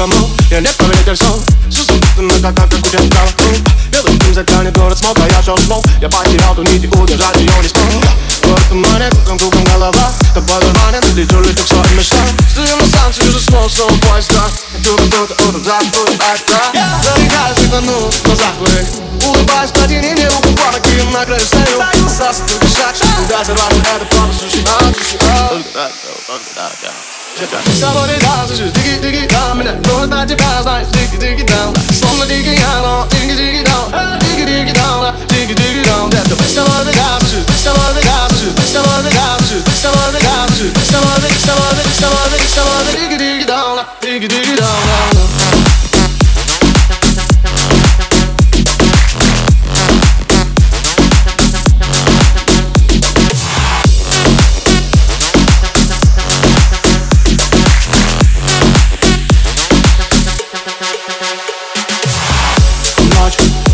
никому Я не повелитель сон Все запутано, как, как, как у тебя голову Белый дым затянет город смог, а я все смог Я потерял ту нить и удержать ее не смог Город тумане, кругом, кругом голова Тобой ты лечу, как свой мечта Стою на станции, уже снова снова поезда Иду кто-то, утром забудь это Залегаю, светану в глазах твоих Улыбаюсь, протяни руку, помоги на краю стою Остался только шаг, куда сорваться, это просто суши а, суши а Только так, только так, я с тобой летал, слышишь, дigi-дigi to some of it, some of it, some of it, some of it, diggy diggy down, diggy diggy down, down, down.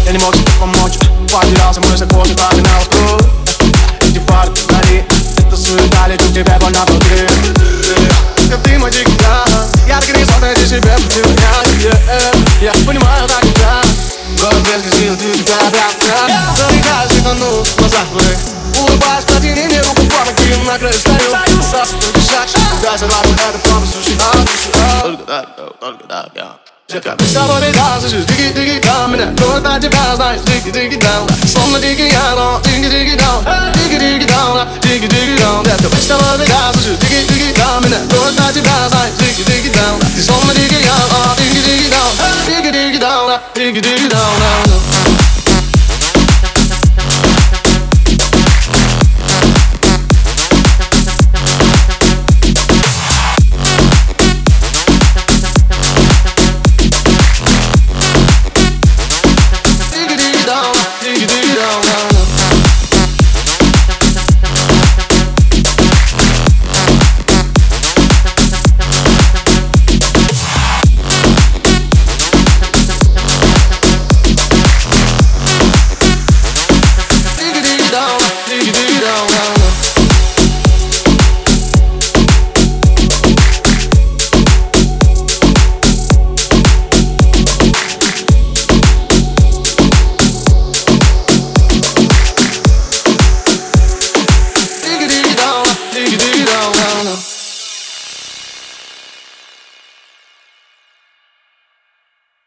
Anymore, my march, why did I say, where's the cause of К тебе больно внутри ты мой дикий Я так и не смог найти себе пути Я понимаю так нельзя Город без сил, ты тебя обратно Залегаю, светану в глазах твоих Улыбаюсь, протяни мне руку, помоги на краю стою Сосу, только шаг, куда сорваться, это просто суши, а, суши, а. Только так, только так, я. Детка, с тобой летал, слышишь, дigi-дigi даун Меня кровь на тебя, знаешь, дigi-дigi даун Словно дикий янго, дigi-дigi даун Дigi-дigi даун, дigi-дigi it down, I dig it, down. This one, dig it down, I dig it, dig it down. Dig it, dig it down, I dig down, down, down. Dig down, dig it, dig it down, down.